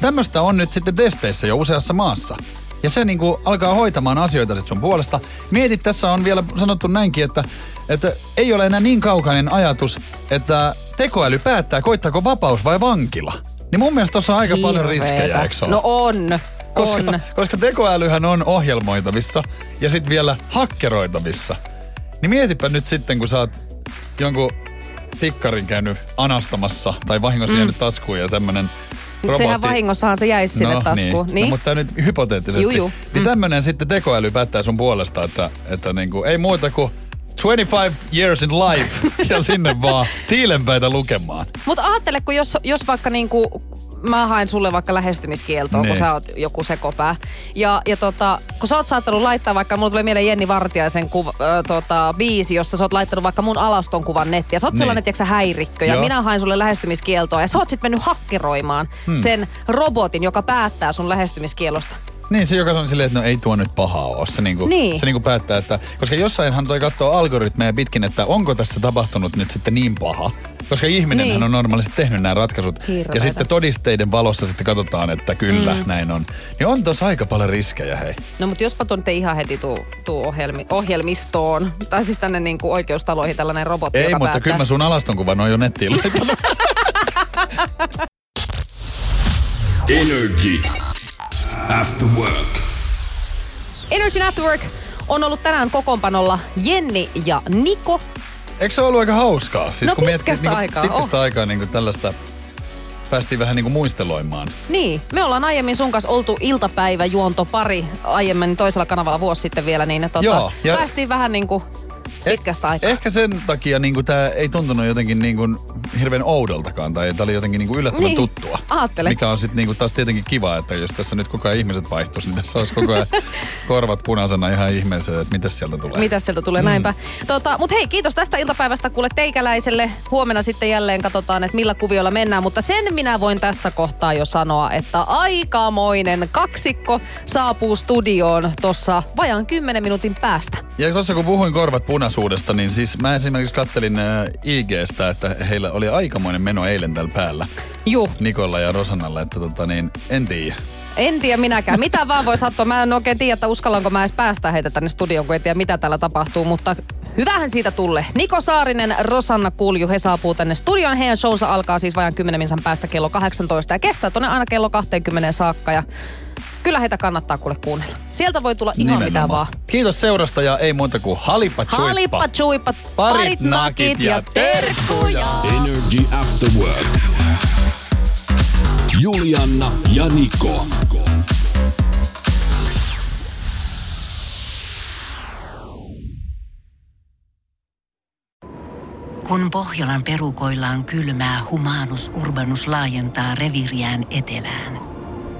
Tämmöistä on nyt sitten testeissä jo useassa maassa. Ja se niinku alkaa hoitamaan asioita sit sun puolesta. Mietit, tässä on vielä sanottu näinkin, että, että ei ole enää niin kaukainen ajatus, että tekoäly päättää, koittaako vapaus vai vankila. Niin mun mielestä tuossa on aika paljon Hirveetä. riskejä, eikö ole? No on, koska, on. koska tekoälyhän on ohjelmoitavissa ja sitten vielä hakkeroitavissa. Niin mietipä nyt sitten, kun sä oot jonkun tikkarin käynyt anastamassa tai vahingossa mm. jäänyt taskuun ja tämmönen robotti... Sehän vahingossahan se jäisi sinne no, taskuun. Niin. Niin. No, mutta nyt hypoteettisesti. Juu, juu. Niin tämmönen sitten tekoäly päättää sun puolesta, että, että niinku, ei muuta kuin 25 years in life ja sinne vaan tiilenpäitä lukemaan. Mutta ajattele, kun jos, jos vaikka niinku, mä haen sulle vaikka lähestymiskieltoa, Niin. kun sä oot joku sekopää. Ja, ja tota, kun sä oot saattanut laittaa vaikka, mulla tulee mieleen Jenni Vartiaisen kuva, ö, tota, biisi, jossa sä oot laittanut vaikka mun alaston kuvan nettiä. Sä oot Niin. sellainen, tiedätkö, häirikkö. Ja Joo. minä haen sulle lähestymiskieltoa. Ja sä oot sit mennyt hakkeroimaan hmm. sen robotin, joka päättää sun lähestymiskielosta. Niin, se joka on silleen, että no ei tuo nyt pahaa ole. Se, niinku, Niin. se niinku päättää, että... Koska jossainhan toi katsoo algoritmeja pitkin, että onko tässä tapahtunut nyt sitten niin paha. Koska ihminen Niin. on normaalisti tehnyt nämä ratkaisut. Hirveetä. Ja sitten todisteiden valossa sitten katsotaan, että kyllä, mm. näin on. Niin on tossa aika paljon riskejä, hei. No mutta jospa tuon ihan heti tuu, tuu ohjelmi, ohjelmistoon. Tai siis tänne niinku oikeustaloihin tällainen robotti, Ei, joka mutta päättää. kyllä mä sun alaston kuvan on jo nettiin laittanut. Energy. After work. Energy After Work on ollut tänään kokoonpanolla Jenni ja Niko. Eikö se ollut aika hauskaa? Siis No kun miettii, pitkästä niinku, aikaa, Pitkästä oh. aikaa niinku tällaista päästiin vähän niinku muisteloimaan. Niin, me ollaan aiemmin sun kanssa oltu iltapäiväjuonto pari aiemmin toisella kanavalla vuosi sitten vielä, niin tota, Joo, ja- päästiin vähän niinku pitkästä aikaa. Ehkä sen takia niinku tämä ei tuntunut jotenkin niinku hirveän oudoltakaan, tai tämä oli jotenkin niinku yllättävän Niin, tuttua. aattele. Mikä on sitten niinku taas tietenkin kiva, että jos tässä nyt koko ajan ihmiset vaihtuisi, niin tässä olisi koko ajan korvat punaisena ihan ihmeessä, että mitä sieltä tulee. Mitä sieltä tulee, mm. näinpä. Tota, Mutta hei, kiitos tästä iltapäivästä kuule teikäläiselle. Huomenna sitten jälleen katsotaan, että millä kuvioilla mennään. Mutta sen minä voin tässä kohtaa jo sanoa, että aikamoinen kaksikko saapuu studioon tuossa vajaan 10 minuutin päästä. Ja tuossa kun puhuin korvat punaisuudesta, niin siis mä esimerkiksi kattelin äh, IGstä, että heillä oli aikamoinen meno eilen täällä päällä. Juh, Nikolla ja Rosannalla, että tota niin, en tiedä. en tiedä minäkään. Mitä vaan voi sattua. Mä en oikein tiedä, että uskallanko mä edes päästä heitä tänne studioon, kun en tiedä mitä täällä tapahtuu. Mutta hyvähän siitä tulle. Niko Saarinen, Rosanna Kulju, he saapuu tänne studioon. Heidän showsa alkaa siis vajan 10 minsan päästä kello 18 ja kestää tonne aina kello 20 saakka. Ja kyllä heitä kannattaa kuule kuunnella. Sieltä voi tulla ihan mitä vaan. Kiitos seurasta ja ei muuta kuin halippa chuippa. Halippa, chuippa, Parit parit nakit ja terkkuja. Energy After Work. Julianna ja Niko. Kun Pohjolan perukoillaan kylmää, humanus urbanus laajentaa reviriään etelään.